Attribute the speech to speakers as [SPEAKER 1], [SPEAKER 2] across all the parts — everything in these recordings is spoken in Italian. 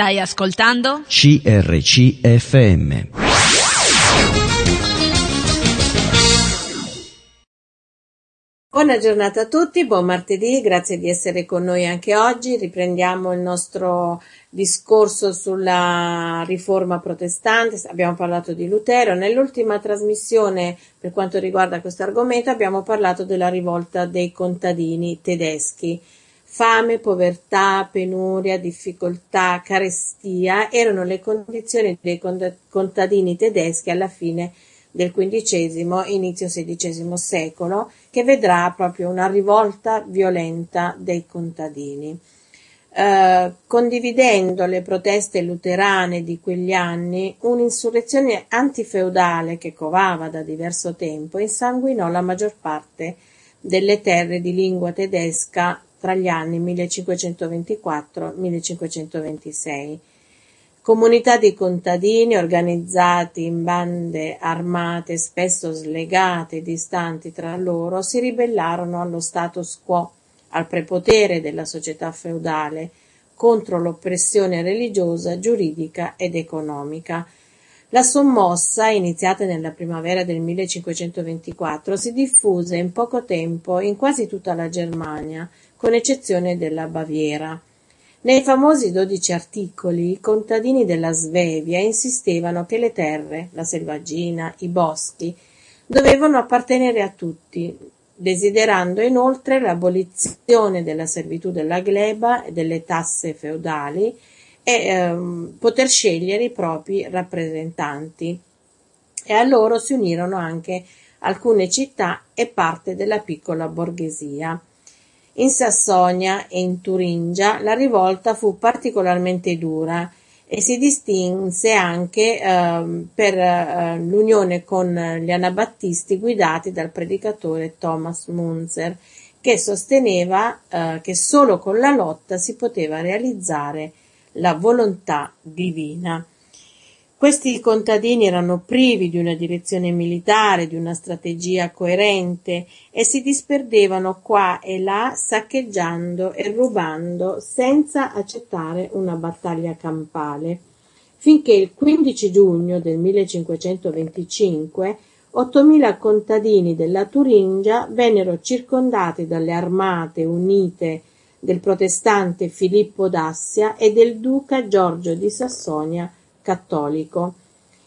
[SPEAKER 1] Stai ascoltando?
[SPEAKER 2] CRCFM.
[SPEAKER 3] Buona giornata a tutti, buon martedì, grazie di essere con noi anche oggi. Riprendiamo il nostro discorso sulla riforma protestante, abbiamo parlato di Lutero. Nell'ultima trasmissione, per quanto riguarda questo argomento, abbiamo parlato della rivolta dei contadini tedeschi. Fame, povertà, penuria, difficoltà, carestia erano le condizioni dei contadini tedeschi alla fine del XV, inizio XVI secolo, che vedrà proprio una rivolta violenta dei contadini. Eh, condividendo le proteste luterane di quegli anni, un'insurrezione antifeudale che covava da diverso tempo insanguinò la maggior parte delle terre di lingua tedesca tra gli anni 1524-1526 Comunità di contadini organizzati in bande armate spesso slegate e distanti tra loro si ribellarono allo status quo, al prepotere della società feudale, contro l'oppressione religiosa, giuridica ed economica. La sommossa, iniziata nella primavera del 1524, si diffuse in poco tempo in quasi tutta la Germania, con eccezione della Baviera. Nei famosi dodici articoli i contadini della Svevia insistevano che le terre, la selvaggina, i boschi, dovevano appartenere a tutti, desiderando inoltre l'abolizione della servitù della gleba e delle tasse feudali e ehm, poter scegliere i propri rappresentanti. E a loro si unirono anche alcune città e parte della piccola borghesia. In Sassonia e in Turingia la rivolta fu particolarmente dura e si distinse anche eh, per eh, l'unione con gli anabattisti guidati dal predicatore Thomas Munzer, che sosteneva eh, che solo con la lotta si poteva realizzare la volontà divina. Questi contadini erano privi di una direzione militare, di una strategia coerente e si disperdevano qua e là saccheggiando e rubando senza accettare una battaglia campale, finché il 15 giugno del 1525 8.000 contadini della Turingia vennero circondati dalle armate unite del protestante Filippo d'Assia e del duca Giorgio di Sassonia cattolico.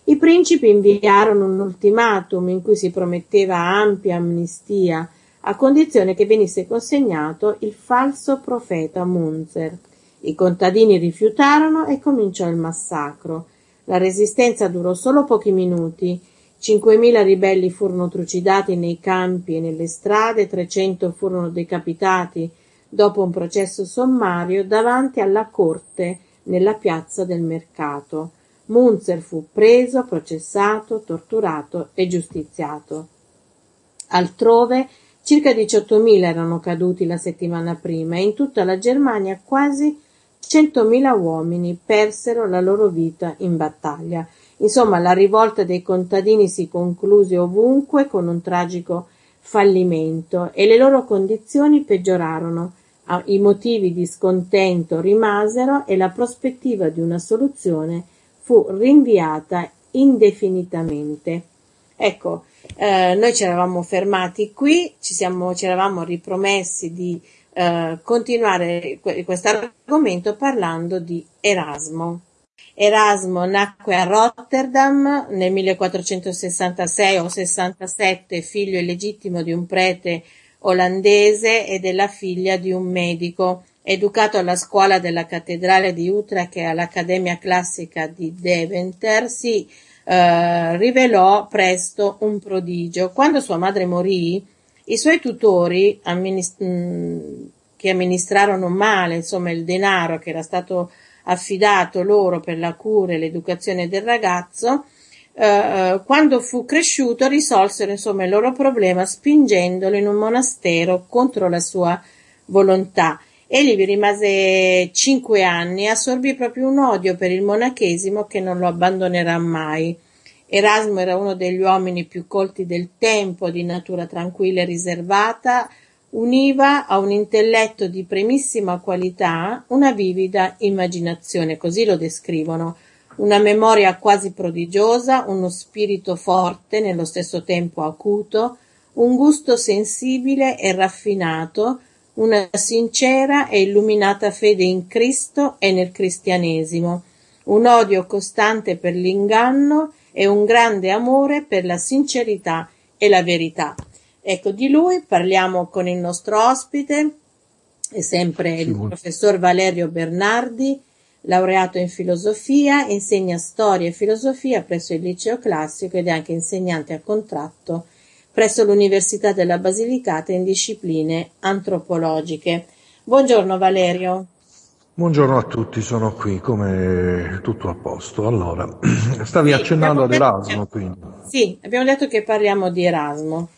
[SPEAKER 3] I principi inviarono un ultimatum in cui si prometteva ampia amnistia a condizione che venisse consegnato il falso profeta Munzer. I contadini rifiutarono e cominciò il massacro. La resistenza durò solo pochi minuti. 5.000 ribelli furono trucidati nei campi e nelle strade, 300 furono decapitati dopo un processo sommario davanti alla corte nella piazza del mercato. Munzer fu preso, processato, torturato e giustiziato. Altrove circa 18.000 erano caduti la settimana prima e in tutta la Germania quasi 100.000 uomini persero la loro vita in battaglia. Insomma, la rivolta dei contadini si concluse ovunque con un tragico fallimento e le loro condizioni peggiorarono. I motivi di scontento rimasero e la prospettiva di una soluzione fu rinviata indefinitamente. Ecco, eh, noi ci eravamo fermati qui, ci, siamo, ci eravamo ripromessi di eh, continuare questo argomento parlando di Erasmo. Erasmo nacque a Rotterdam nel 1466 o 67, figlio illegittimo di un prete olandese e della figlia di un medico Educato alla scuola della cattedrale di Utrecht e all'Accademia Classica di Deventer, si eh, rivelò presto un prodigio. Quando sua madre morì, i suoi tutori, amminist- mm, che amministrarono male insomma, il denaro che era stato affidato loro per la cura e l'educazione del ragazzo, eh, eh quando fu cresciuto risolsero insomma, il loro problema spingendolo in un monastero contro la sua volontà Egli vi rimase cinque anni e assorbì proprio un odio per il monachesimo che non lo abbandonerà mai. Erasmo era uno degli uomini più colti del tempo, di natura tranquilla e riservata, univa a un intelletto di primissima qualità una vivida immaginazione, così lo descrivono, una memoria quasi prodigiosa, uno spirito forte, nello stesso tempo acuto, un gusto sensibile e raffinato, una sincera e illuminata fede in Cristo e nel cristianesimo, un odio costante per l'inganno e un grande amore per la sincerità e la verità. Ecco, di lui parliamo con il nostro ospite, è sempre il professor Valerio Bernardi, laureato in filosofia, insegna storia e filosofia presso il liceo classico ed è anche insegnante a contratto presso l'Università della Basilicata in discipline antropologiche. Buongiorno Valerio.
[SPEAKER 1] Buongiorno a tutti, sono qui, come tutto a posto. Allora, stavi sì, accennando ad Erasmo, quindi.
[SPEAKER 3] Sì, abbiamo detto che parliamo di Erasmo.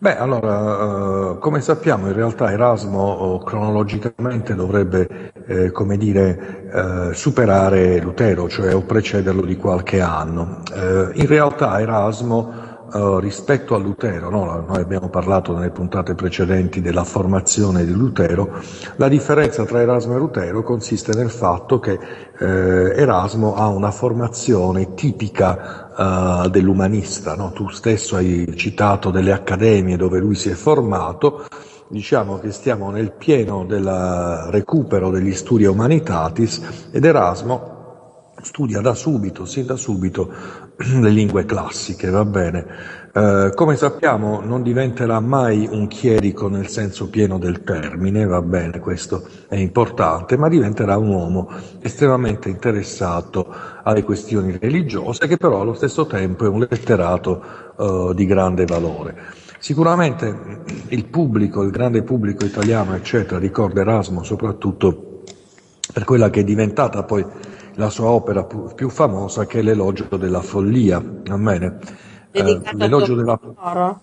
[SPEAKER 1] Beh, allora, uh, come sappiamo, in realtà Erasmo uh, cronologicamente dovrebbe, eh, come dire, uh, superare Lutero, cioè o precederlo di qualche anno. in realtà Erasmo rispetto a Lutero, no? noi abbiamo parlato nelle puntate precedenti della formazione di Lutero, la differenza tra Erasmo e Lutero consiste nel fatto che eh, Erasmo ha una formazione tipica uh, dell'umanista, no? tu stesso hai citato delle accademie dove lui si è formato, diciamo che stiamo nel pieno del recupero degli studi umanitatis ed Erasmo studia da subito, sin da subito, le lingue classiche, va bene. Eh, come sappiamo non diventerà mai un chierico nel senso pieno del termine, va bene, questo è importante, ma diventerà un uomo estremamente interessato alle questioni religiose, che però allo stesso tempo è un letterato eh, di grande valore. Sicuramente il pubblico, il grande pubblico italiano, eccetera, ricorda Erasmo soprattutto per quella che è diventata poi la sua opera più famosa che è l'Elogio della follia. Amen.
[SPEAKER 3] Eh, l'elogio della Moro?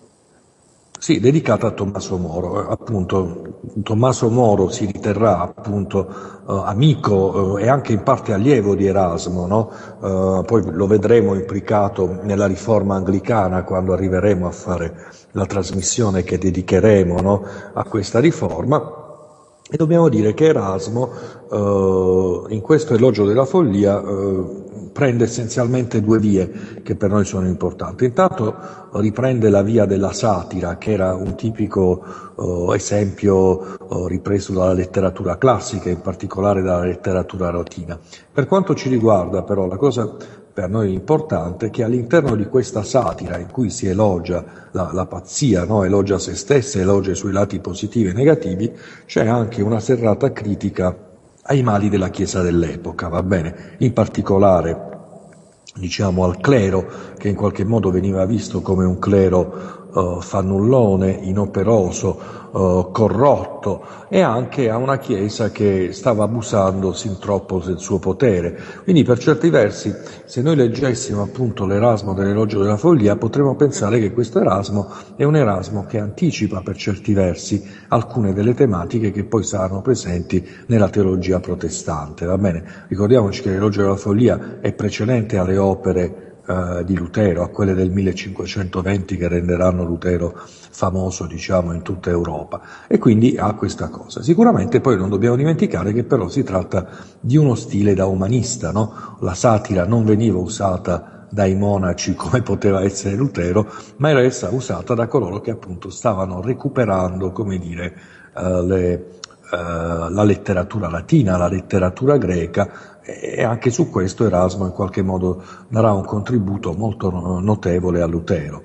[SPEAKER 1] Sì, dedicata a Tommaso Moro. Eh, appunto, Tommaso Moro si riterrà appunto eh, amico eh, e anche in parte allievo di Erasmo, no? Eh, poi lo vedremo implicato nella riforma anglicana quando arriveremo a fare la trasmissione che dedicheremo no? a questa riforma e dobbiamo dire che Erasmo, eh, in questo elogio della follia, eh, prende essenzialmente due vie che per noi sono importanti. Intanto riprende la via della satira, che era un tipico eh, esempio eh, ripreso dalla letteratura classica, in particolare dalla letteratura latina. Per quanto ci riguarda, però, la cosa per noi importante che all'interno di questa satira in cui si elogia la, la pazzia, no? elogia se stessa, elogia i suoi lati positivi e negativi, c'è anche una serrata critica ai mali della Chiesa dell'epoca, va bene? In particolare diciamo al clero che in qualche modo veniva visto come un clero uh, fannullone, inoperoso, uh, corrotto e anche a una Chiesa che stava abusando sin troppo del suo potere. Quindi per certi versi, se noi leggessimo appunto l'Erasmo dell'elogio della follia, potremmo pensare che questo Erasmo è un Erasmo che anticipa per certi versi alcune delle tematiche che poi saranno presenti nella teologia protestante. Va bene? Ricordiamoci che l'elogio della follia è precedente alle opere eh, di Lutero, a quelle del 1520 che renderanno Lutero famoso diciamo in tutta Europa e quindi ha questa cosa. Sicuramente poi non dobbiamo dimenticare che però si tratta di uno stile da umanista, no? la satira non veniva usata dai monaci come poteva essere Lutero, ma era essa usata da coloro che appunto stavano recuperando, come dire, uh, le, uh, la letteratura latina, la letteratura greca, e anche su questo Erasmo in qualche modo darà un contributo molto notevole a Lutero.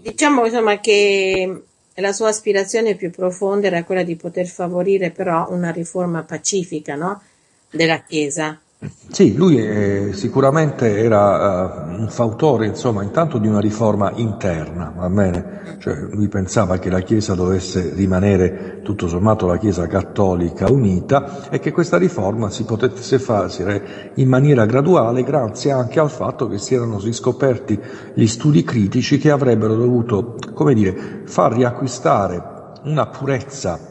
[SPEAKER 3] Diciamo insomma che la sua aspirazione più profonda era quella di poter favorire però una riforma pacifica no? della Chiesa.
[SPEAKER 1] Sì, lui è, sicuramente era uh, un fautore, insomma, intanto di una riforma interna, va bene? Cioè, lui pensava che la Chiesa dovesse rimanere, tutto sommato, la Chiesa cattolica unita e che questa riforma si potesse fare in maniera graduale grazie anche al fatto che si erano riscoperti gli studi critici che avrebbero dovuto, come dire, far riacquistare una purezza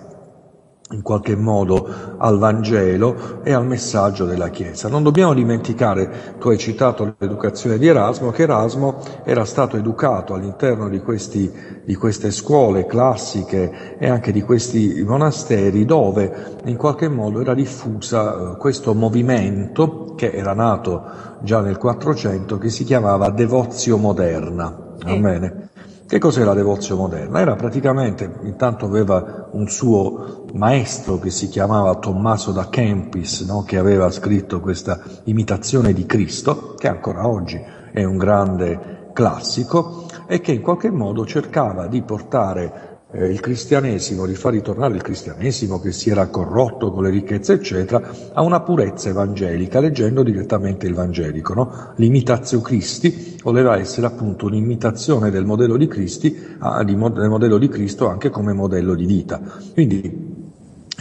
[SPEAKER 1] in qualche modo al Vangelo e al messaggio della Chiesa. Non dobbiamo dimenticare, tu hai citato l'educazione di Erasmo, che Erasmo era stato educato all'interno di, questi, di queste scuole classiche e anche di questi monasteri dove in qualche modo era diffusa eh, questo movimento che era nato già nel 400 che si chiamava devozio moderna. Va bene? Che cos'è la devozio moderna? Era praticamente, intanto aveva un suo maestro che si chiamava Tommaso da Kempis, no? che aveva scritto questa imitazione di Cristo, che ancora oggi è un grande classico, e che in qualche modo cercava di portare eh, il cristianesimo, di far ritornare il cristianesimo che si era corrotto con le ricchezze, eccetera, a una purezza evangelica, leggendo direttamente il Vangelico. No? L'imitatio Christi voleva essere appunto un'imitazione del modello di, Cristi, a, di, del modello di Cristo anche come modello di vita. Quindi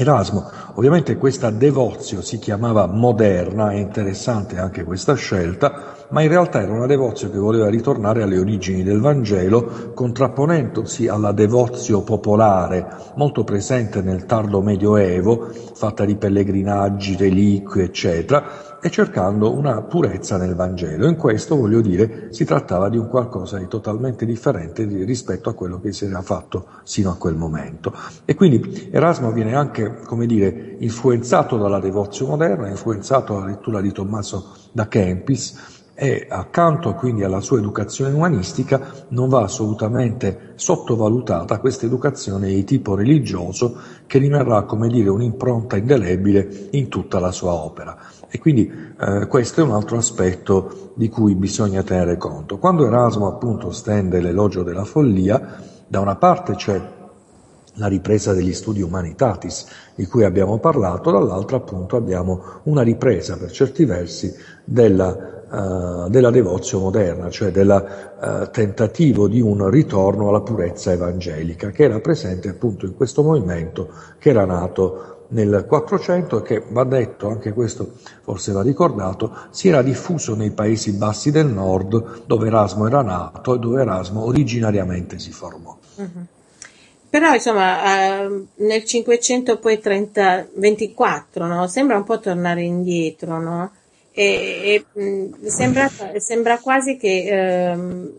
[SPEAKER 1] Erasmo, ovviamente questa devozio si chiamava moderna, è interessante anche questa scelta, ma in realtà era una devozio che voleva ritornare alle origini del Vangelo, contrapponendosi alla devozio popolare, molto presente nel tardo Medioevo, fatta di pellegrinaggi, reliquie, eccetera, e cercando una purezza nel Vangelo. In questo, voglio dire, si trattava di un qualcosa di totalmente differente rispetto a quello che si era fatto sino a quel momento. E quindi Erasmo viene anche, come dire, influenzato dalla devozio moderna, influenzato dalla lettura di Tommaso da Kempis, e accanto quindi alla sua educazione umanistica non va assolutamente sottovalutata questa educazione di tipo religioso che rimarrà come dire un'impronta indelebile in tutta la sua opera. E quindi eh, questo è un altro aspetto di cui bisogna tenere conto. Quando Erasmo appunto stende l'elogio della follia, da una parte c'è la ripresa degli studi umanitatis di cui abbiamo parlato, dall'altra appunto abbiamo una ripresa per certi versi della uh, della devozio moderna, cioè del uh, tentativo di un ritorno alla purezza evangelica, che era presente appunto in questo movimento che era nato nel 400 e che va detto, anche questo forse va ricordato, si era diffuso nei Paesi Bassi del Nord dove Erasmo era nato e dove Erasmo originariamente si formò. Mm-hmm.
[SPEAKER 3] Però insomma eh, nel 524 no? sembra un po' tornare indietro, no? E, e mh, sembra, sembra, quasi che ehm,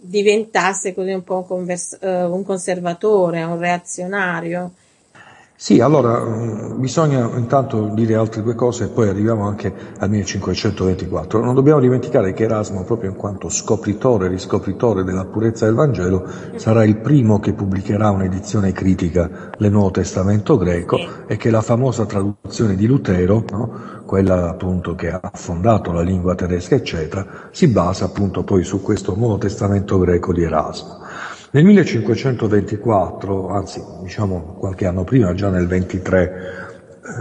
[SPEAKER 3] diventasse così un po' un, convers- uh, un conservatore, un reazionario.
[SPEAKER 1] Sì, allora mm, bisogna intanto dire altre due cose e poi arriviamo anche al 1524. Non dobbiamo dimenticare che Erasmo, proprio in quanto scopritore e riscopritore della purezza del Vangelo, sarà il primo che pubblicherà un'edizione critica del Nuovo Testamento greco e che la famosa traduzione di Lutero, no, quella appunto che ha fondato la lingua tedesca, eccetera, si basa appunto poi su questo Nuovo Testamento greco di Erasmo. Nel 1524, anzi diciamo qualche anno prima, già nel 23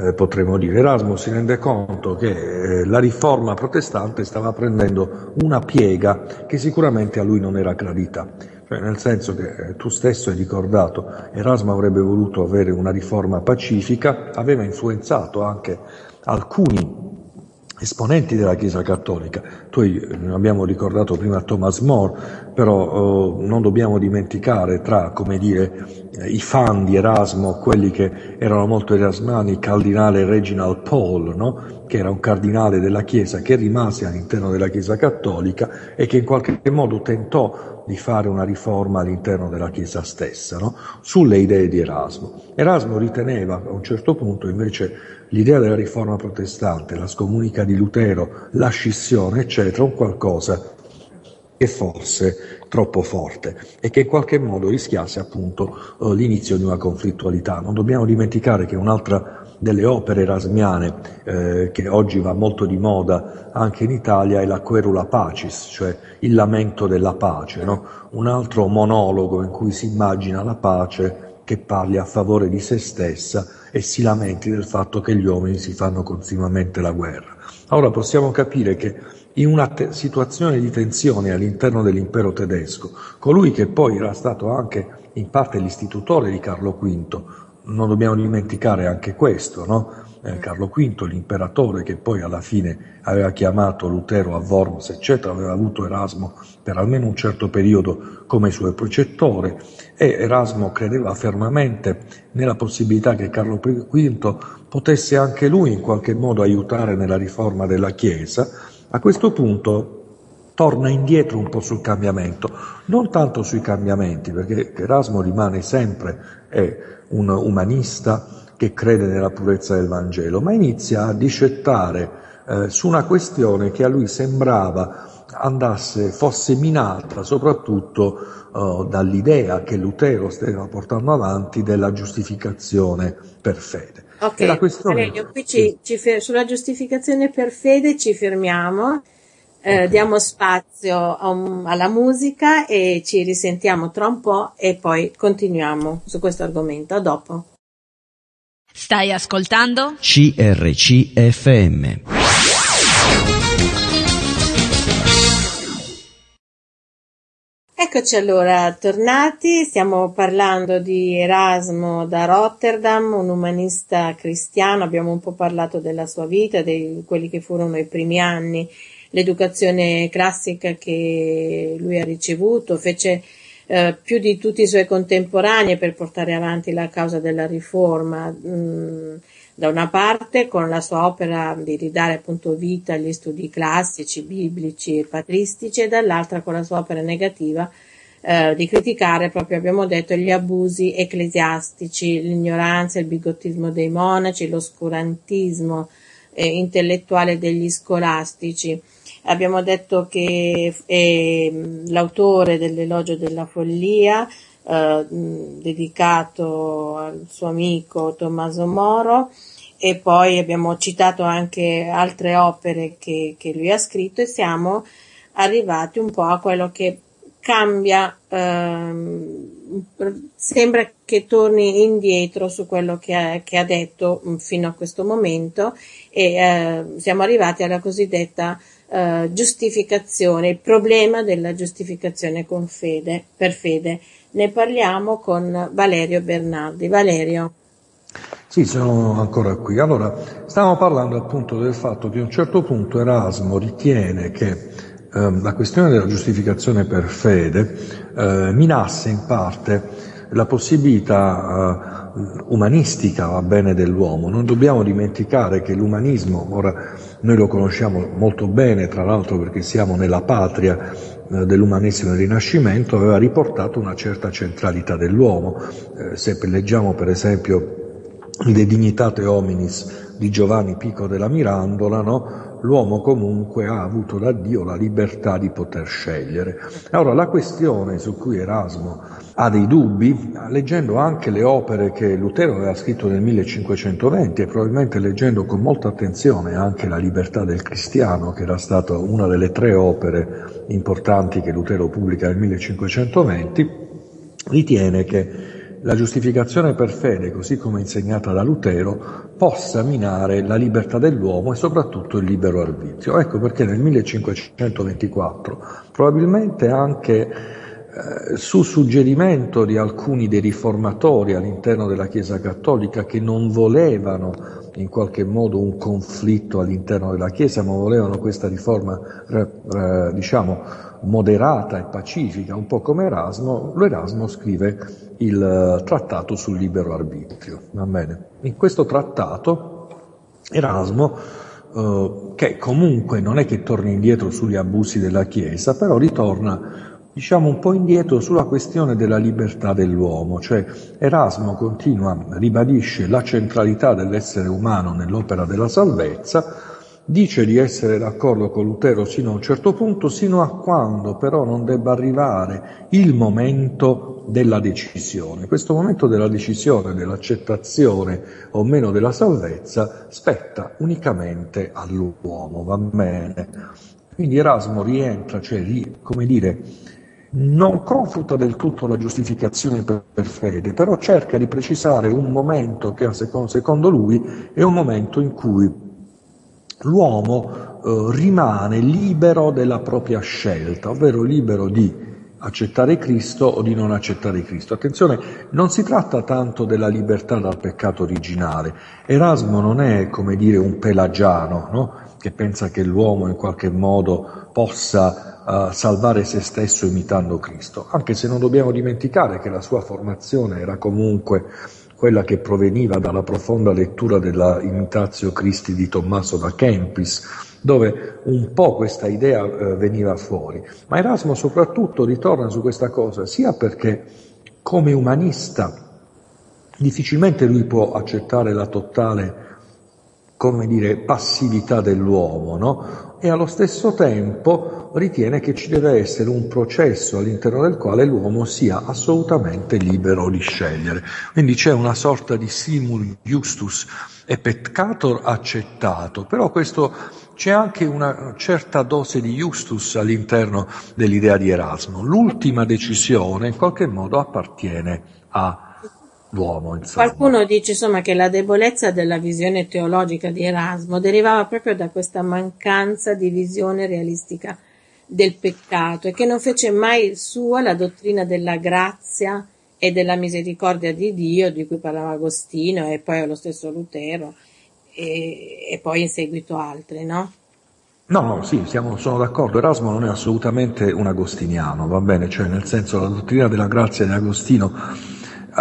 [SPEAKER 1] eh, potremmo dire, Erasmo si rende conto che eh, la riforma protestante stava prendendo una piega che sicuramente a lui non era gradita. Cioè, nel senso che eh, tu stesso hai ricordato, Erasmo avrebbe voluto avere una riforma pacifica, aveva influenzato anche alcuni esponenti della Chiesa Cattolica. Noi abbiamo ricordato prima Thomas More, però eh, non dobbiamo dimenticare tra, come dire, i fan di Erasmo, quelli che erano molto erasmani, il cardinale Reginald Paul, no? che era un cardinale della Chiesa che rimase all'interno della Chiesa Cattolica e che in qualche modo tentò di fare una riforma all'interno della Chiesa stessa, no? sulle idee di Erasmo. Erasmo riteneva a un certo punto invece l'idea della riforma protestante, la scomunica di Lutero, la scissione, eccetera, un qualcosa che fosse troppo forte e che in qualche modo rischiasse appunto eh, l'inizio di una conflittualità. Non dobbiamo dimenticare che un'altra delle opere erasmiane eh, che oggi va molto di moda anche in Italia è la Querula Pacis, cioè il lamento della pace, no? un altro monologo in cui si immagina la pace che parli a favore di se stessa e si lamenti del fatto che gli uomini si fanno continuamente la guerra. Allora possiamo capire che in una te- situazione di tensione all'interno dell'impero tedesco, colui che poi era stato anche in parte l'istitutore di Carlo V, non dobbiamo dimenticare anche questo, no? eh, Carlo V, l'imperatore che poi alla fine aveva chiamato Lutero a Worms, eccetera, aveva avuto Erasmo per almeno un certo periodo come suo precettore e Erasmo credeva fermamente nella possibilità che Carlo V potesse anche lui in qualche modo aiutare nella riforma della Chiesa. A questo punto torna indietro un po' sul cambiamento, non tanto sui cambiamenti, perché Erasmo rimane sempre un umanista che crede nella purezza del Vangelo, ma inizia a discettare eh, su una questione che a lui sembrava andasse, fosse minata soprattutto eh, dall'idea che Lutero stava portando avanti della giustificazione per fede.
[SPEAKER 3] Ok, questione... Valerio, qui ci, ci fer- sulla giustificazione per fede ci fermiamo eh, okay. diamo spazio un, alla musica e ci risentiamo tra un po' e poi continuiamo su questo argomento. A dopo.
[SPEAKER 4] Stai ascoltando?
[SPEAKER 2] CRCFM.
[SPEAKER 3] Eccoci allora tornati, stiamo parlando di Erasmo da Rotterdam, un umanista cristiano, abbiamo un po' parlato della sua vita, di quelli che furono i primi anni l'educazione classica che lui ha ricevuto, fece eh, più di tutti i suoi contemporanei per portare avanti la causa della riforma. Mm, da una parte con la sua opera di ridare appunto vita agli studi classici, biblici e patristici e dall'altra con la sua opera negativa eh, di criticare proprio abbiamo detto gli abusi ecclesiastici, l'ignoranza, il bigottismo dei monaci, l'oscurantismo eh, intellettuale degli scolastici. Abbiamo detto che è mm, l'autore dell'elogio della follia, eh, dedicato al suo amico Tommaso Moro, e poi abbiamo citato anche altre opere che, che lui ha scritto e siamo arrivati un po' a quello che cambia, ehm, sembra che torni indietro su quello che ha, che ha detto fino a questo momento. E eh, siamo arrivati alla cosiddetta eh, giustificazione, il problema della giustificazione con fede, per fede. Ne parliamo con Valerio Bernardi. Valerio.
[SPEAKER 1] Sì, sono ancora qui. Allora, stiamo parlando appunto del fatto che a un certo punto Erasmo ritiene che eh, la questione della giustificazione per fede eh, minasse in parte la possibilità uh, umanistica va bene, dell'uomo. Non dobbiamo dimenticare che l'umanismo, ora noi lo conosciamo molto bene, tra l'altro perché siamo nella patria uh, dell'umanesimo del Rinascimento, aveva riportato una certa centralità dell'uomo. Uh, se leggiamo per esempio De Dignitate Hominis di Giovanni Pico della Mirandola, no? L'uomo comunque ha avuto da Dio la libertà di poter scegliere. Allora la questione su cui Erasmo ha dei dubbi, leggendo anche le opere che Lutero aveva scritto nel 1520 e probabilmente leggendo con molta attenzione anche la libertà del cristiano, che era stata una delle tre opere importanti che Lutero pubblica nel 1520, ritiene che la giustificazione per fede, così come insegnata da Lutero, possa minare la libertà dell'uomo e soprattutto il libero arbitrio. Ecco perché nel 1524, probabilmente anche eh, su suggerimento di alcuni dei riformatori all'interno della Chiesa Cattolica che non volevano in qualche modo un conflitto all'interno della Chiesa, ma volevano questa riforma, eh, eh, diciamo, moderata e pacifica, un po' come Erasmo, l'Erasmo scrive il eh, trattato sul libero arbitrio. In questo trattato Erasmo, eh, che comunque non è che torni indietro sugli abusi della Chiesa, però ritorna diciamo un po' indietro sulla questione della libertà dell'uomo, cioè Erasmo continua, ribadisce la centralità dell'essere umano nell'opera della salvezza, Dice di essere d'accordo con Lutero sino a un certo punto, sino a quando però non debba arrivare il momento della decisione. Questo momento della decisione, dell'accettazione o meno della salvezza, spetta unicamente all'uomo, va bene? Quindi Erasmo rientra, cioè, come dire, non confuta del tutto la giustificazione per, per, fede, però cerca di precisare un momento che secondo, secondo lui è un momento in cui l'uomo eh, rimane libero della propria scelta, ovvero libero di accettare Cristo o di non accettare Cristo. Attenzione, non si tratta tanto della libertà dal peccato originale. Erasmo non è, come dire, un pelagiano, no? che pensa che l'uomo in qualche modo possa uh, salvare se stesso imitando Cristo, anche se non dobbiamo dimenticare che la sua formazione era comunque quella che proveniva dalla profonda lettura della Imitatio Christi di Tommaso da Kempis, dove un po' questa idea eh, veniva fuori. Ma Erasmo soprattutto ritorna su questa cosa, sia perché come umanista difficilmente lui può accettare la totale come dire, passività dell'uomo, no? E allo stesso tempo ritiene che ci deve essere un processo all'interno del quale l'uomo sia assolutamente libero di scegliere. Quindi c'è una sorta di simul justus e peccator accettato, però questo c'è anche una certa dose di justus all'interno dell'idea di Erasmo. L'ultima decisione in qualche modo appartiene all'uomo. Insomma.
[SPEAKER 3] Qualcuno dice insomma, che la debolezza della visione teologica di Erasmo derivava proprio da questa mancanza di visione realistica del peccato e che non fece mai sua la dottrina della grazia e della misericordia di Dio di cui parlava Agostino e poi lo stesso Lutero e, e poi in seguito altri, no?
[SPEAKER 1] No, no, sì, siamo, sono d'accordo. Erasmo non è assolutamente un agostiniano, va bene? Cioè, nel senso, la dottrina della grazia di Agostino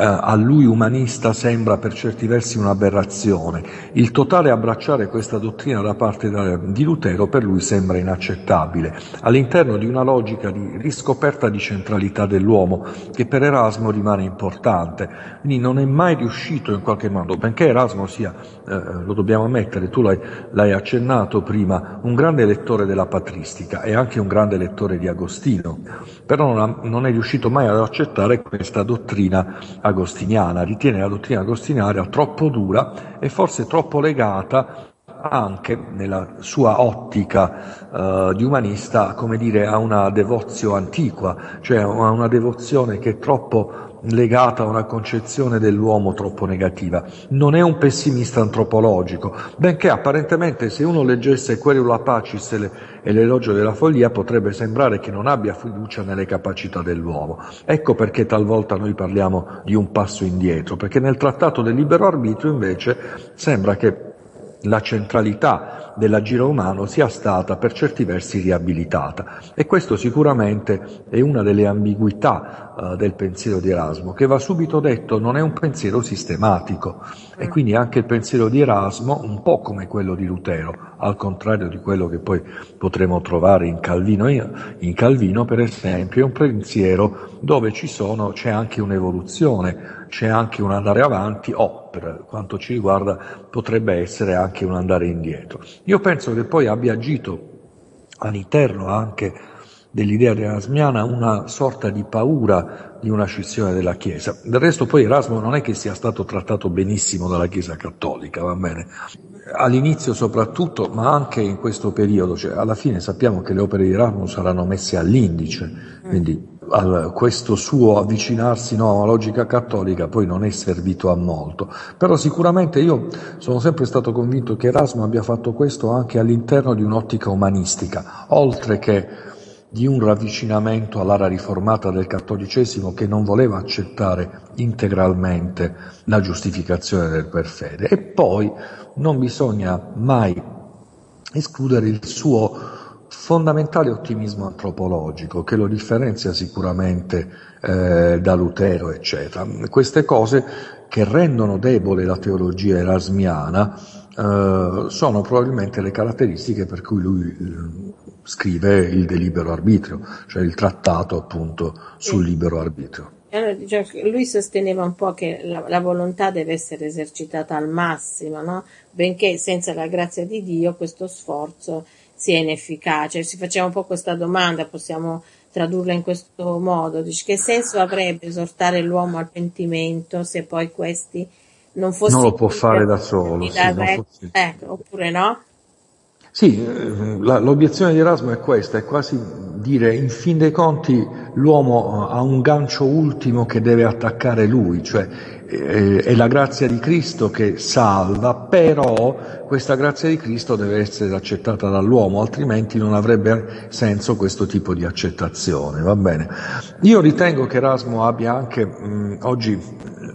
[SPEAKER 1] a lui umanista sembra per certi versi un'aberrazione. Il totale abbracciare questa dottrina da parte di Lutero per lui sembra inaccettabile, all'interno di una logica di riscoperta di centralità dell'uomo che per Erasmo rimane importante. Quindi non è mai riuscito in qualche modo, benché Erasmo sia, eh, lo dobbiamo ammettere, tu l'hai, l'hai accennato prima, un grande lettore della patristica e anche un grande lettore di Agostino, però non, ha, non è riuscito mai ad accettare questa dottrina agostiniana, ritiene la dottrina agostiniana troppo dura e forse troppo legata anche nella sua ottica uh, di umanista, come dire, a una devozio antiqua, cioè a una devozione che è troppo legata a una concezione dell'uomo troppo negativa. Non è un pessimista antropologico, benché apparentemente se uno leggesse Querula Pacis e, l'elogio della follia potrebbe sembrare che non abbia fiducia nelle capacità dell'uomo. Ecco perché talvolta noi parliamo di un passo indietro, perché nel trattato del libero arbitrio invece sembra che la centralità dell'agire umano sia stata per certi versi riabilitata. E questo sicuramente è una delle ambiguità uh, del pensiero di Erasmo, che va subito detto non è un pensiero sistematico e quindi anche il pensiero di Erasmo, un po' come quello di Lutero, al contrario di quello che poi potremo trovare in Calvino, in Calvino per esempio, è un pensiero dove sono, c'è anche un'evoluzione, c'è anche un andare avanti o per quanto ci riguarda potrebbe essere anche un andare indietro. Io penso che poi abbia agito all'interno anche dell'idea erasmiana una sorta di paura di una scissione della Chiesa. Del resto poi Erasmo non è che sia stato trattato benissimo dalla Chiesa cattolica, va bene? All'inizio soprattutto, ma anche in questo periodo, cioè alla fine sappiamo che le opere di Erasmo saranno messe all'indice, quindi questo suo avvicinarsi no, alla logica cattolica poi non è servito a molto. Però sicuramente io sono sempre stato convinto che Erasmo abbia fatto questo anche all'interno di un'ottica umanistica, oltre che di un ravvicinamento all'area riformata del cattolicesimo che non voleva accettare integralmente la giustificazione del per fede. E poi non bisogna mai escludere il suo fondamentale ottimismo antropologico che lo differenzia sicuramente eh, da Lutero, eccetera. Queste cose che rendono debole la teologia erasmiana eh, sono probabilmente le caratteristiche per cui lui eh, scrive il De Libero Arbitrio, cioè il trattato appunto sul libero arbitrio.
[SPEAKER 3] Allora, diciamo, lui sosteneva un po' che la, la, volontà deve essere esercitata al massimo, no? benché senza la grazia di Dio questo sforzo sia inefficace. Si faceva un po' questa domanda, possiamo tradurla in questo modo, dice che senso avrebbe esortare l'uomo al pentimento se poi questi non fossero...
[SPEAKER 1] Non lo può fare da solo. Sì,
[SPEAKER 3] fosse... ecco, oppure no?
[SPEAKER 1] Sì, eh, la, l'obiezione di Erasmo è questa, è quasi dire in fin dei conti l'uomo ha un gancio ultimo che deve attaccare lui, cioè eh, è la grazia di Cristo che salva, però questa grazia di Cristo deve essere accettata dall'uomo, altrimenti non avrebbe senso questo tipo di accettazione, va bene? Io ritengo che Erasmo abbia anche mh, oggi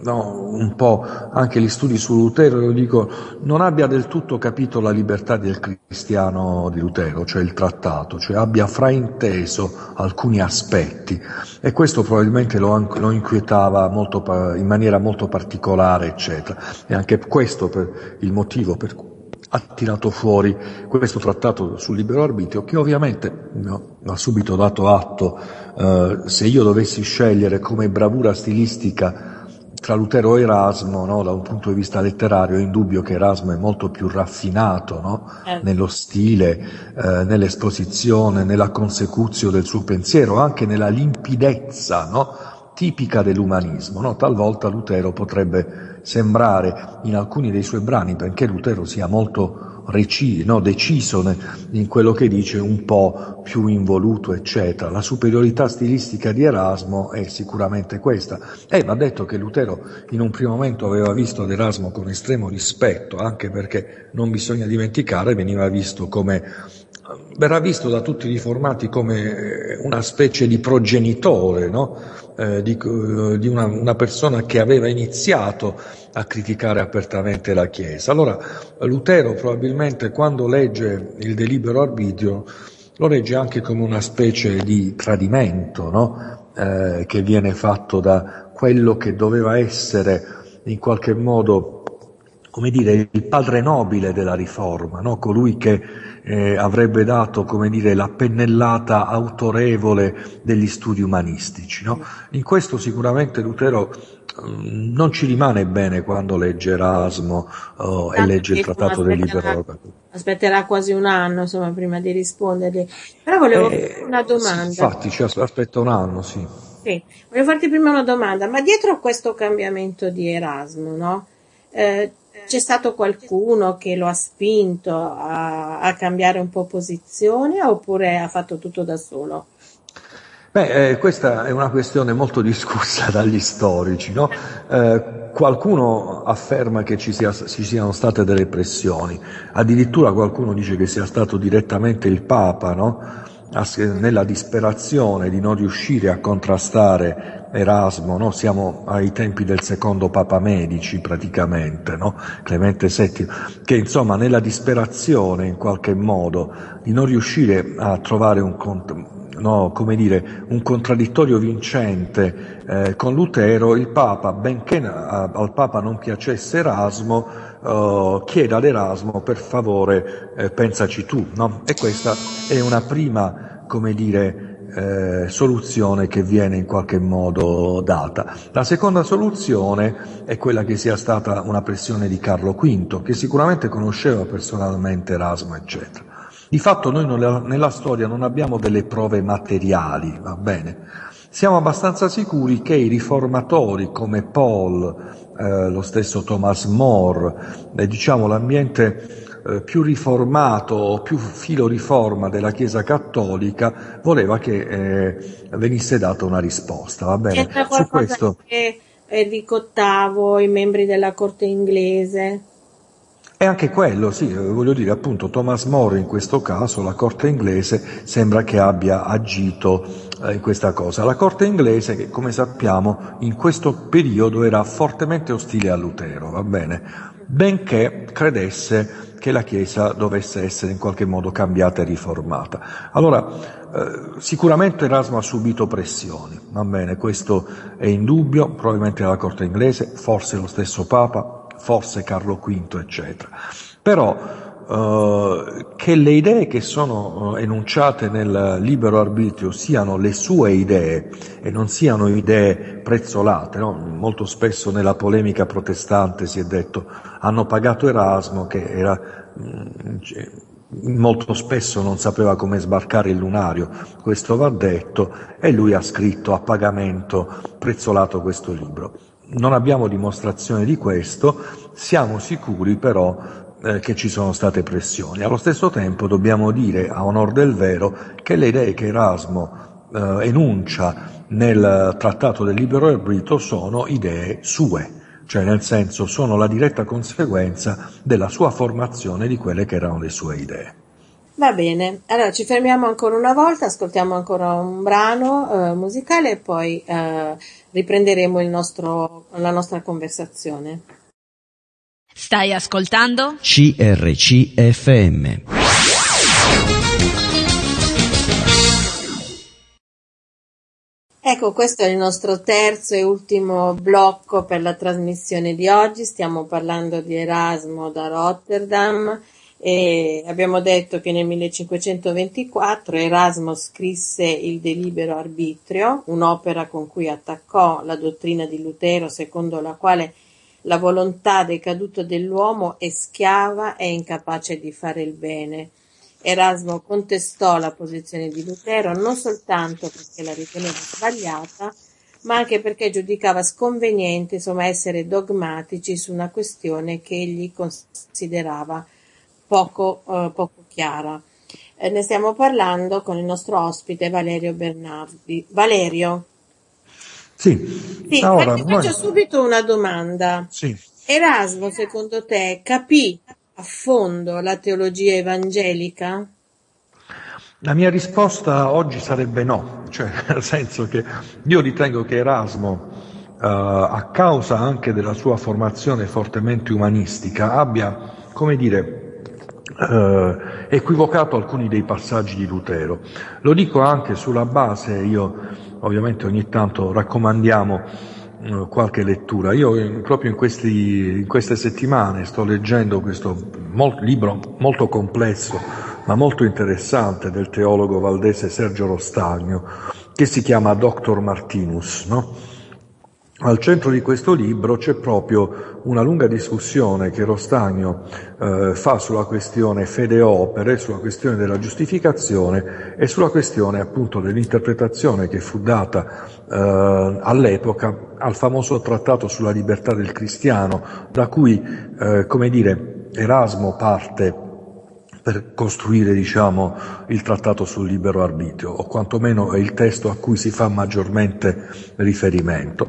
[SPEAKER 1] no, un po' anche gli studi su Lutero, lo dico, non abbia del tutto capito la libertà del cristiano di Lutero, cioè il trattato, cioè abbia frainteso alcuni aspetti e questo probabilmente lo, lo inquietava molto, in maniera molto particolare, eccetera. E anche questo per il motivo per cui ha tirato fuori questo trattato sul libero arbitrio che ovviamente no, ha subito dato atto eh, se io dovessi scegliere come bravura stilistica tra Lutero e Erasmo, no, da un punto di vista letterario, è indubbio che Erasmo è molto più raffinato no, eh. nello stile, eh, nell'esposizione, nella consecuzio del suo pensiero, anche nella limpidezza no, tipica dell'umanismo. Talvolta Lutero potrebbe sembrare in alcuni dei suoi brani, benché Lutero sia molto reci- no, deciso in quello che dice, un po' più involuto, eccetera. La superiorità stilistica di Erasmo è sicuramente questa. E va detto che Lutero in un primo momento aveva visto ad Erasmo con estremo rispetto, anche perché non bisogna dimenticare, veniva visto come verrà visto da tutti i riformati come una specie di progenitore, no? eh, di, eh, di una, una, persona che aveva iniziato a criticare apertamente la Chiesa. Allora Lutero probabilmente quando legge il delibero arbitrio lo legge anche come una specie di tradimento no? eh, che viene fatto da quello che doveva essere in qualche modo come dire, il padre nobile della riforma, no? colui che eh, avrebbe dato come dire, la pennellata autorevole degli studi umanistici. No? In questo sicuramente Lutero mm, non ci rimane bene quando legge Erasmo oh, e legge il Trattato del Libero.
[SPEAKER 3] Aspetterà quasi un anno insomma, prima di rispondergli. Però volevo eh, fare una domanda.
[SPEAKER 1] Sì, infatti ci aspetta un anno, sì.
[SPEAKER 3] sì. Volevo farti prima una domanda, ma dietro a questo cambiamento di Erasmo, no? Eh, c'è stato qualcuno che lo ha spinto a, a cambiare un po' posizione oppure ha fatto tutto da solo?
[SPEAKER 1] Beh, eh, questa è una questione molto discussa dagli storici. No? Eh, qualcuno afferma che ci, sia, ci, siano state delle pressioni, addirittura qualcuno dice che sia stato direttamente il Papa no? Nella disperazione di non riuscire a contrastare Erasmo, no? siamo ai tempi del secondo Papa Medici praticamente, no? Clemente VII, che insomma nella disperazione in qualche modo di non riuscire a trovare un, no, dire, un contraddittorio vincente eh, con Lutero, il Papa, benché a, al Papa non piacesse Erasmo, eh, chiede ad Erasmo per favore eh, pensaci tu, no? E questa è una prima, come dire, eh, soluzione che viene in qualche modo data. La seconda soluzione è quella che sia stata una pressione di Carlo V, che sicuramente conosceva personalmente Erasmo, eccetera. Di fatto noi nella, nella storia non abbiamo delle prove materiali, va bene? Siamo abbastanza sicuri che i riformatori come Paul, eh, lo stesso Thomas More, eh, diciamo l'ambiente eh, più riformato o più filo riforma della Chiesa Cattolica voleva che eh, venisse data una risposta, va bene?
[SPEAKER 3] Su questo... Che Enrico VIII, i membri della corte inglese.
[SPEAKER 1] E anche quello, sì, eh, voglio dire appunto Thomas More in questo caso, la corte inglese sembra che abbia agito eh, questa cosa. La corte inglese che come sappiamo in questo periodo era fortemente ostile a Lutero, va bene? Benché credesse che la Chiesa dovesse essere in qualche modo cambiata e riformata. Allora, eh, sicuramente Erasmo ha subito pressioni, va bene, questo è indubbio, probabilmente la corte inglese, forse lo stesso Papa, forse Carlo V, eccetera. Però eh, che le idee che sono eh, enunciate nel libero arbitrio siano le sue idee e non siano idee prezzolate, no? molto spesso nella polemica protestante si è detto hanno pagato Erasmo che era mm, molto spesso non sapeva come sbarcare il lunario, questo va detto, e lui ha scritto a pagamento prezzolato questo libro. Non abbiamo dimostrazione di questo, siamo sicuri però eh, che ci sono state pressioni. Allo stesso tempo dobbiamo dire, a onor del vero, che le idee che Erasmo eh, enuncia nel trattato del libero arbitro sono idee sue, cioè nel senso sono la diretta conseguenza della sua formazione di quelle che erano le sue idee.
[SPEAKER 3] Va bene, allora ci fermiamo ancora una volta, ascoltiamo ancora un brano eh, musicale e poi eh, riprenderemo nostro, la nostra conversazione.
[SPEAKER 4] Stai ascoltando?
[SPEAKER 2] CRCFM.
[SPEAKER 3] Ecco, questo è il nostro terzo e ultimo blocco per la trasmissione di oggi. Stiamo parlando di Erasmo da Rotterdam e abbiamo detto che nel 1524 Erasmo scrisse il De Libero Arbitrio, un'opera con cui attaccò la dottrina di Lutero secondo la quale la volontà decaduta dell'uomo è schiava e incapace di fare il bene. Erasmo contestò la posizione di Lutero non soltanto perché la riteneva sbagliata, ma anche perché giudicava sconveniente insomma, essere dogmatici su una questione che egli considerava poco, eh, poco chiara. Eh, ne stiamo parlando con il nostro ospite Valerio Bernardi. Valerio.
[SPEAKER 1] Sì,
[SPEAKER 3] sì
[SPEAKER 1] Ora,
[SPEAKER 3] ti faccio subito una domanda.
[SPEAKER 1] Sì.
[SPEAKER 3] Erasmo, secondo te, capì a fondo la teologia evangelica?
[SPEAKER 1] La mia risposta oggi sarebbe no, cioè nel senso che io ritengo che Erasmo, eh, a causa anche della sua formazione fortemente umanistica, abbia, come dire, eh, equivocato alcuni dei passaggi di Lutero. Lo dico anche sulla base, io ovviamente ogni tanto raccomandiamo eh, qualche lettura. Io eh, proprio in, questi, in, queste settimane sto leggendo questo molto, libro molto complesso ma molto interessante del teologo valdese Sergio Rostagno che si chiama Doctor Martinus. No? Al centro di questo libro c'è proprio una lunga discussione che Rostagno eh, fa sulla questione fede-opere, sulla questione della giustificazione e sulla questione appunto dell'interpretazione che fu data eh, all'epoca al famoso trattato sulla libertà del cristiano, da cui, eh, come dire, Erasmo parte per costruire diciamo, il trattato sul libero arbitrio, o quantomeno è il testo a cui si fa maggiormente riferimento.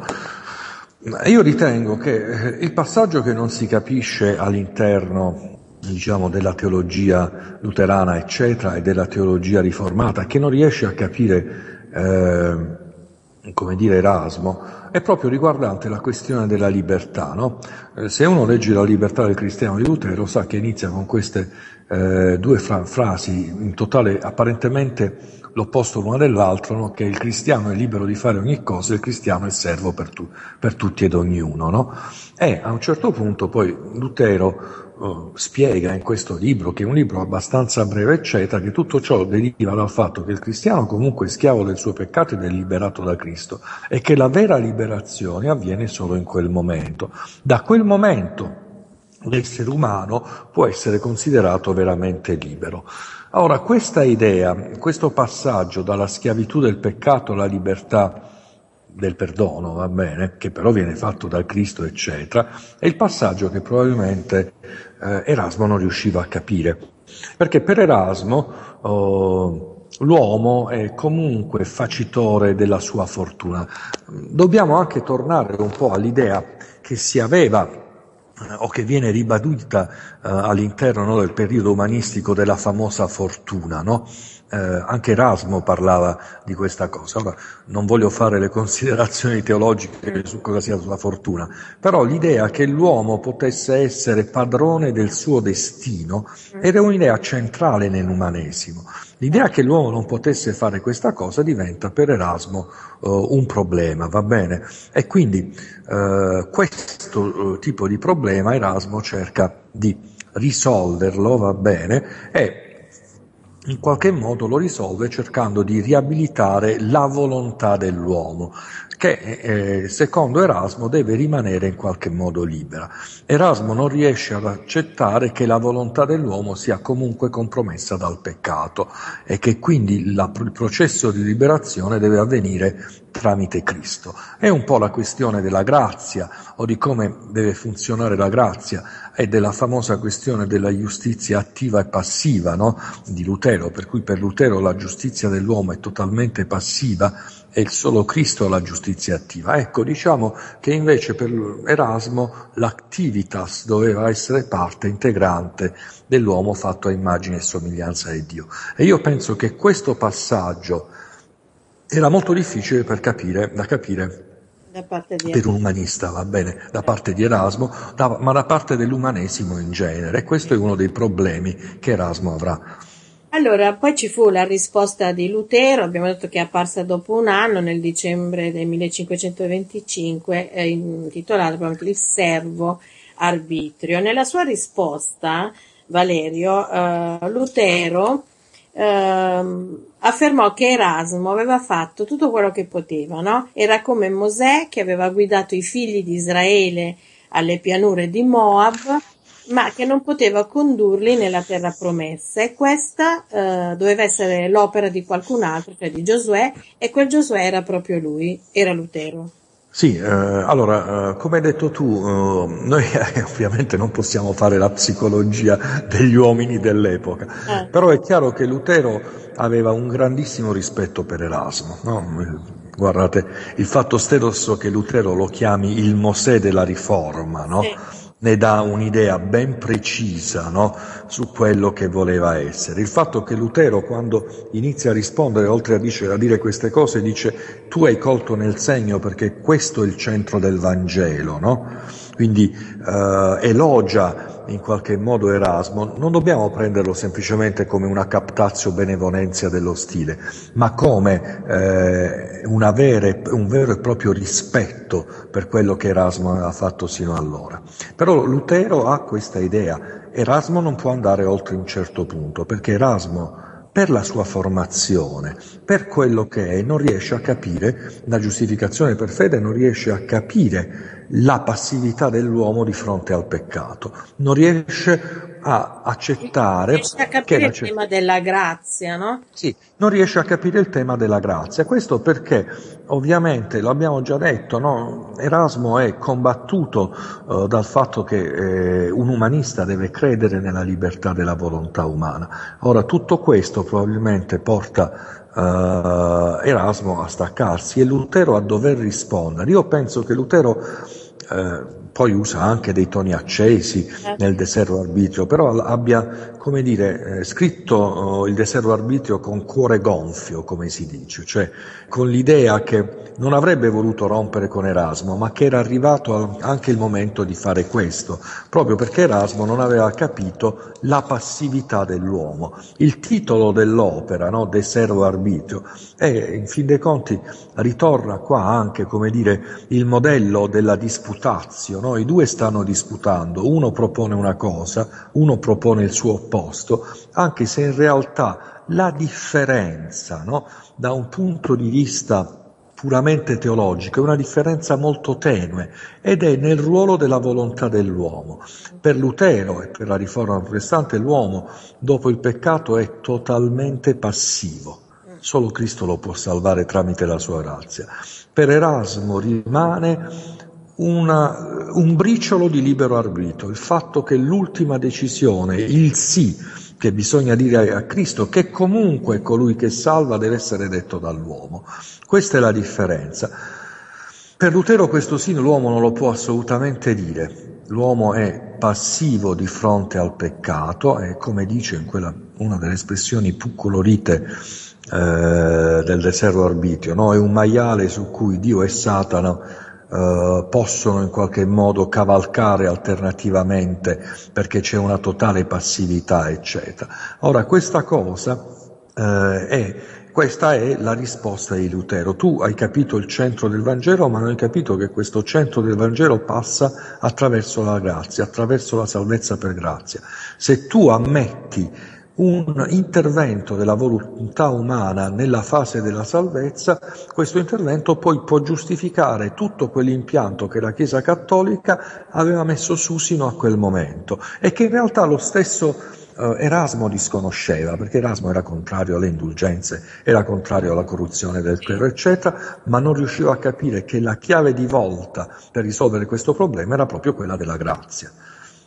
[SPEAKER 1] Io ritengo che eh, il passaggio che non si capisce all'interno diciamo, della teologia luterana, eccetera, e della teologia riformata, che non riesce a capire, eh, come dire, Erasmo, è proprio riguardante la questione della libertà. No? Eh, se uno legge la libertà del cristiano di Lutero sa che inizia con queste eh, due fra- frasi in totale apparentemente l'opposto l'una dell'altra, no? che il cristiano è libero di fare ogni cosa, il cristiano è servo per, tu, per tutti ed ognuno. No? E a un certo punto poi Lutero Uh, spiega in questo libro, che è un libro abbastanza breve, eccetera, che tutto ciò deriva dal fatto che il cristiano comunque è schiavo del suo peccato ed è liberato da Cristo e che la vera liberazione avviene solo in quel momento. Da quel momento l'essere umano può essere considerato veramente libero. Ora, questa idea, questo passaggio dalla schiavitù del peccato alla libertà del perdono, va bene, che però viene fatto da Cristo, eccetera, è il passaggio che probabilmente eh, Erasmo non riusciva a capire. Perché per Erasmo oh, l'uomo è comunque facitore della sua fortuna. Dobbiamo anche tornare un po' all'idea che si aveva o che viene ribadita eh, all'interno no, del periodo umanistico della famosa fortuna, no? Eh, anche Erasmo parlava di questa cosa. Ora, non voglio fare le considerazioni teologiche su cosa sia la fortuna, però l'idea che l'uomo potesse essere padrone del suo destino era un'idea centrale nell'umanesimo. L'idea che l'uomo non potesse fare questa cosa diventa per Erasmo uh, un problema, va bene? E quindi uh, questo uh, tipo di problema Erasmo cerca di risolverlo, va bene? E in qualche modo lo risolve cercando di riabilitare la volontà dell'uomo, che eh, secondo Erasmo deve rimanere in qualche modo libera. Erasmo non riesce ad accettare che la volontà dell'uomo sia comunque compromessa dal peccato e che quindi la, il processo di liberazione deve avvenire tramite Cristo. È un po' la questione della grazia o di come deve funzionare la grazia e della famosa questione della giustizia attiva e passiva no? di Lutero, per cui per Lutero la giustizia dell'uomo è totalmente passiva il solo Cristo la giustizia attiva. Ecco, diciamo che invece per Erasmo l'activitas doveva essere parte integrante dell'uomo fatto a immagine e somiglianza di Dio. E io penso che questo passaggio era molto difficile per capire, da capire per un umanista, va bene, da parte di Erasmo, da, ma da parte dell'umanesimo in genere. E questo è uno dei problemi che Erasmo avrà.
[SPEAKER 3] Allora, poi ci fu la risposta di Lutero, abbiamo detto che è apparsa dopo un anno, nel dicembre del 1525, eh, intitolata Il servo arbitrio. Nella sua risposta, Valerio, eh, Lutero eh, affermò che Erasmo aveva fatto tutto quello che poteva, no? Era come Mosè che aveva guidato i figli di Israele alle pianure di Moab ma che non poteva condurli nella terra promessa e questa eh, doveva essere l'opera di qualcun altro, cioè di Giosuè, e quel Giosuè era proprio lui, era Lutero.
[SPEAKER 1] Sì, eh, allora, eh, come hai detto tu, eh, noi ovviamente non possiamo fare la psicologia degli uomini dell'epoca, eh. però è chiaro che Lutero aveva un grandissimo rispetto per Erasmo. No? Guardate, il fatto stesso che Lutero lo chiami il Mosè della Riforma, no? Sì ne dà un'idea ben precisa no, su quello che voleva essere. Il fatto che Lutero, quando inizia a rispondere, oltre a dire, a dire queste cose, dice tu hai colto nel segno perché questo è il centro del Vangelo, no? Quindi eh, elogia in qualche modo Erasmo, non dobbiamo prenderlo semplicemente come una captazio benevolenzia dello stile, ma come eh, vere, un vero e proprio rispetto per quello che Erasmo aveva fatto sino allora. Però Lutero ha questa idea, Erasmo non può andare oltre un certo punto, perché Erasmo per la sua formazione, per quello che è, non riesce a capire la giustificazione per fede, non riesce a capire la passività dell'uomo di fronte al peccato, non riesce a accettare...
[SPEAKER 3] Non riesce a capire il tema della grazia, no?
[SPEAKER 1] Sì, non riesce a capire il tema della grazia. Questo perché, ovviamente, l'abbiamo già detto, no? Erasmo è combattuto uh, dal fatto che eh, un umanista deve credere nella libertà della volontà umana. Ora, tutto questo probabilmente porta Uh, Erasmo a staccarsi e Lutero a dover rispondere. Io penso che Lutero eh, poi usa anche dei toni accesi certo. nel deserto arbitrio, però abbia, come dire, eh, scritto oh, il deserto arbitrio con cuore gonfio, come si dice, cioè con l'idea che non avrebbe voluto rompere con Erasmo, ma che era arrivato anche il momento di fare questo, proprio perché Erasmo non aveva capito la passività dell'uomo. Il titolo dell'opera, no, De Servo Arbitrio, è in fin dei conti ritorna qua anche, come dire, il modello della disputazio, no? I due stanno disputando, uno propone una cosa, uno propone il suo opposto, anche se in realtà la differenza no? da un punto di vista puramente teologico, è una differenza molto tenue ed è nel ruolo della volontà dell'uomo. Per Lutero e per la riforma protestante l'uomo dopo il peccato è totalmente passivo. Solo Cristo lo può salvare tramite la sua grazia. Per Erasmo rimane una, un briciolo di libero arbitro, il fatto che l'ultima decisione, il sì, che bisogna dire a Cristo, che comunque colui che salva deve essere detto dall'uomo. Questa è la differenza. Per Lutero questo sì l'uomo non lo può assolutamente dire. L'uomo è passivo di fronte al peccato e come dice in quella, una delle espressioni più colorite eh, del deserto arbitrio, no? è un maiale su cui Dio e Satana eh, possono in qualche modo cavalcare alternativamente perché c'è una totale passività, eccetera. Ora, questa cosa eh, è questa è la risposta di Lutero. Tu hai capito il centro del Vangelo, ma non hai capito che questo centro del Vangelo passa attraverso la grazia, attraverso la salvezza per grazia. Se tu ammetti un intervento della volontà umana nella fase della salvezza, questo intervento poi può giustificare tutto quell'impianto che la Chiesa Cattolica aveva messo su sino a quel momento e che in realtà lo stesso eh, Erasmo disconosceva, perché Erasmo era contrario alle indulgenze, era contrario alla corruzione del clero, eccetera, ma non riusciva a capire che la chiave di volta per risolvere questo problema era proprio quella della grazia.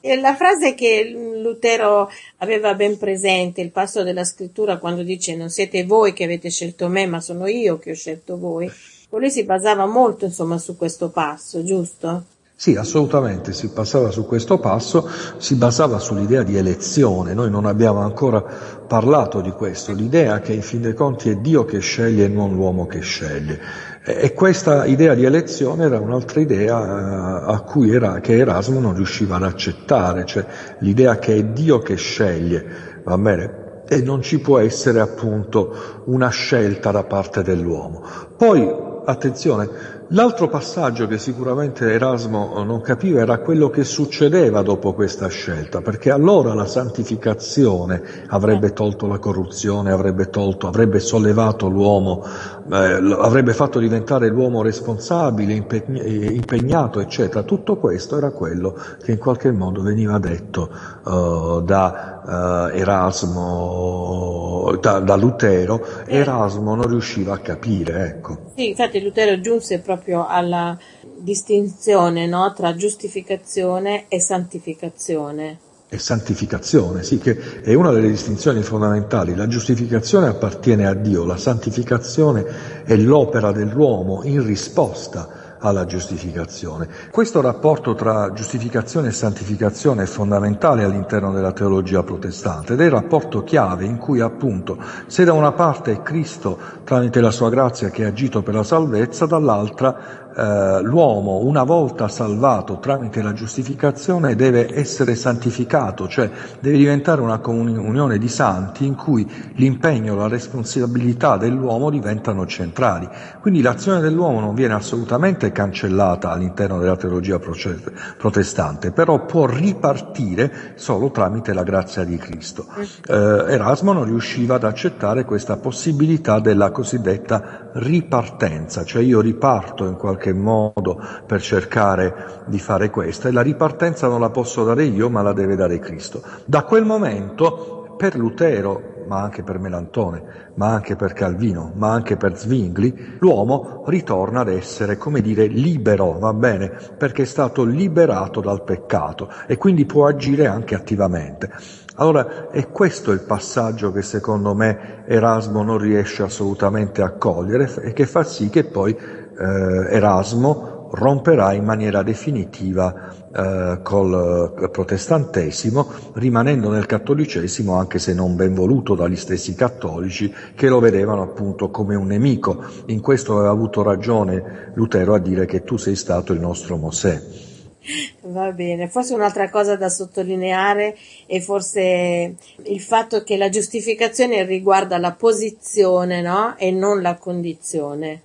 [SPEAKER 3] La frase che Lutero aveva ben presente, il passo della scrittura quando dice non siete voi che avete scelto me, ma sono io che ho scelto voi, lui si basava molto insomma su questo passo, giusto?
[SPEAKER 1] Sì, assolutamente, si passava su questo passo, si basava sull'idea di elezione, noi non abbiamo ancora parlato di questo, l'idea che in fin dei conti è Dio che sceglie e non l'uomo che sceglie. E questa idea di elezione era un'altra idea eh, a cui era, che Erasmo non riusciva ad accettare, cioè l'idea che è Dio che sceglie, va bene? E non ci può essere appunto una scelta da parte dell'uomo. Poi attenzione, l'altro passaggio che sicuramente Erasmo non capiva era quello che succedeva dopo questa scelta, perché allora la santificazione avrebbe tolto la corruzione, avrebbe tolto, avrebbe sollevato l'uomo, eh, avrebbe fatto diventare l'uomo responsabile, impegnato, eccetera. Tutto questo era quello che in qualche modo veniva detto uh, da uh, Erasmo, da, da Lutero, Erasmo non riusciva a capire, ecco.
[SPEAKER 3] Sì, infatti Lutero giunse proprio alla distinzione no, tra giustificazione e santificazione.
[SPEAKER 1] E santificazione, sì, che è una delle distinzioni fondamentali. La giustificazione appartiene a Dio, la santificazione è l'opera dell'uomo in risposta alla giustificazione. Questo rapporto tra giustificazione e santificazione è fondamentale all'interno della teologia protestante ed è il rapporto chiave in cui appunto se da una parte è Cristo tramite la sua grazia che ha agito per la salvezza, dall'altra eh, l'uomo una volta salvato tramite la giustificazione deve essere santificato, cioè deve diventare una comunione di santi in cui l'impegno, la responsabilità dell'uomo diventano centrali. Quindi l'azione dell'uomo non viene assolutamente cancellata all'interno della teologia protestante, però può ripartire solo tramite la grazia di Cristo. Eh, Erasmo non riusciva ad accettare questa possibilità della cosiddetta ripartenza, cioè io riparto in qualche qualche modo per cercare di fare questo e la ripartenza non la posso dare io, ma la deve dare Cristo. Da quel momento, per Lutero, ma anche per Melantone, ma anche per Calvino, ma anche per Zwingli, l'uomo ritorna ad essere, come dire, libero, va bene, perché è stato liberato dal peccato e quindi può agire anche attivamente. Allora è questo il passaggio che secondo me Erasmo non riesce assolutamente a cogliere e che fa sì che poi eh, Erasmo romperà in maniera definitiva eh, col eh, protestantesimo, rimanendo nel cattolicesimo anche se non ben voluto dagli stessi cattolici che lo vedevano appunto come un nemico. In questo aveva avuto ragione Lutero a dire che tu sei stato il nostro Mosè.
[SPEAKER 3] Va bene, forse un'altra cosa da sottolineare è forse il fatto che la giustificazione riguarda la posizione no? e non la condizione.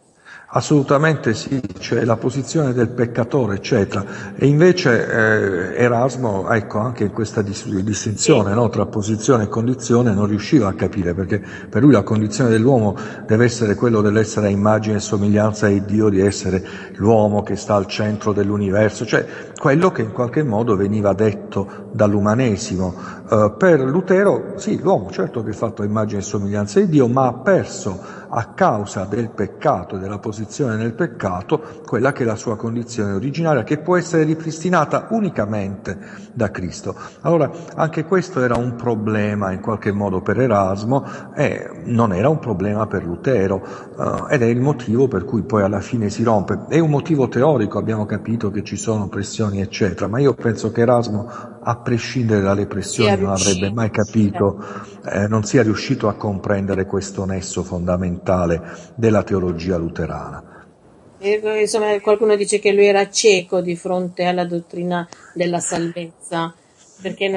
[SPEAKER 1] Assolutamente sì, cioè la posizione del peccatore, eccetera. E invece eh, Erasmo, ecco, anche in questa dis- distinzione no, tra posizione e condizione non riusciva a capire, perché per lui la condizione dell'uomo deve essere quello dell'essere a immagine e somiglianza di Dio, di essere l'uomo che sta al centro dell'universo, cioè quello che in qualche modo veniva detto dall'umanesimo. Uh, per Lutero, sì, l'uomo certo che è fatto a immagine e somiglianza di Dio, ma ha perso a causa del peccato e della posizione nel peccato quella che è la sua condizione originaria, che può essere ripristinata unicamente da Cristo. Allora, anche questo era un problema in qualche modo per Erasmo e non era un problema per Lutero uh, ed è il motivo per cui poi alla fine si rompe. È un motivo teorico, abbiamo capito che ci sono pressioni eccetera, ma io penso che Erasmo, a prescindere dalle pressioni, non avrebbe mai capito, eh, non sia riuscito a comprendere questo nesso fondamentale della teologia luterana.
[SPEAKER 3] E, insomma, qualcuno dice che lui era cieco di fronte alla dottrina della salvezza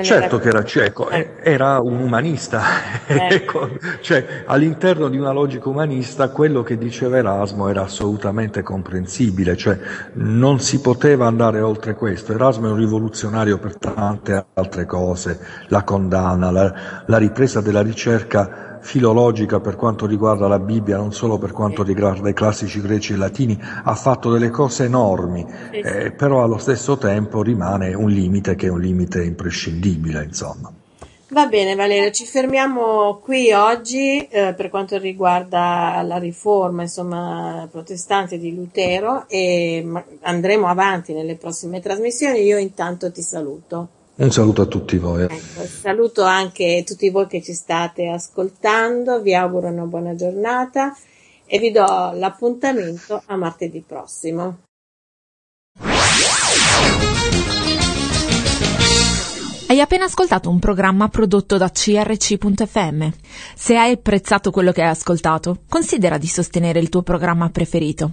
[SPEAKER 1] certo era... che era cieco, eh. era un umanista, eh. ecco, cioè, all'interno di una logica umanista quello che diceva Erasmo era assolutamente comprensibile, cioè, non si poteva andare oltre questo. Erasmo è un rivoluzionario per tante altre cose, la condanna, la, la ripresa della ricerca filologica per quanto riguarda la Bibbia, non solo per quanto riguarda i classici greci e latini, ha fatto delle cose enormi, eh, però allo stesso tempo rimane un limite che è un limite imprescindibile, insomma.
[SPEAKER 3] Va bene Valerio, ci fermiamo qui oggi eh, per quanto riguarda la riforma insomma, protestante di Lutero e andremo avanti nelle prossime trasmissioni. Io intanto ti saluto.
[SPEAKER 1] Un saluto a tutti voi.
[SPEAKER 3] Ecco, saluto anche tutti voi che ci state ascoltando, vi auguro una buona giornata e vi do l'appuntamento a martedì prossimo.
[SPEAKER 5] Hai appena ascoltato un programma prodotto da crc.fm. Se hai apprezzato quello che hai ascoltato, considera di sostenere il tuo programma preferito.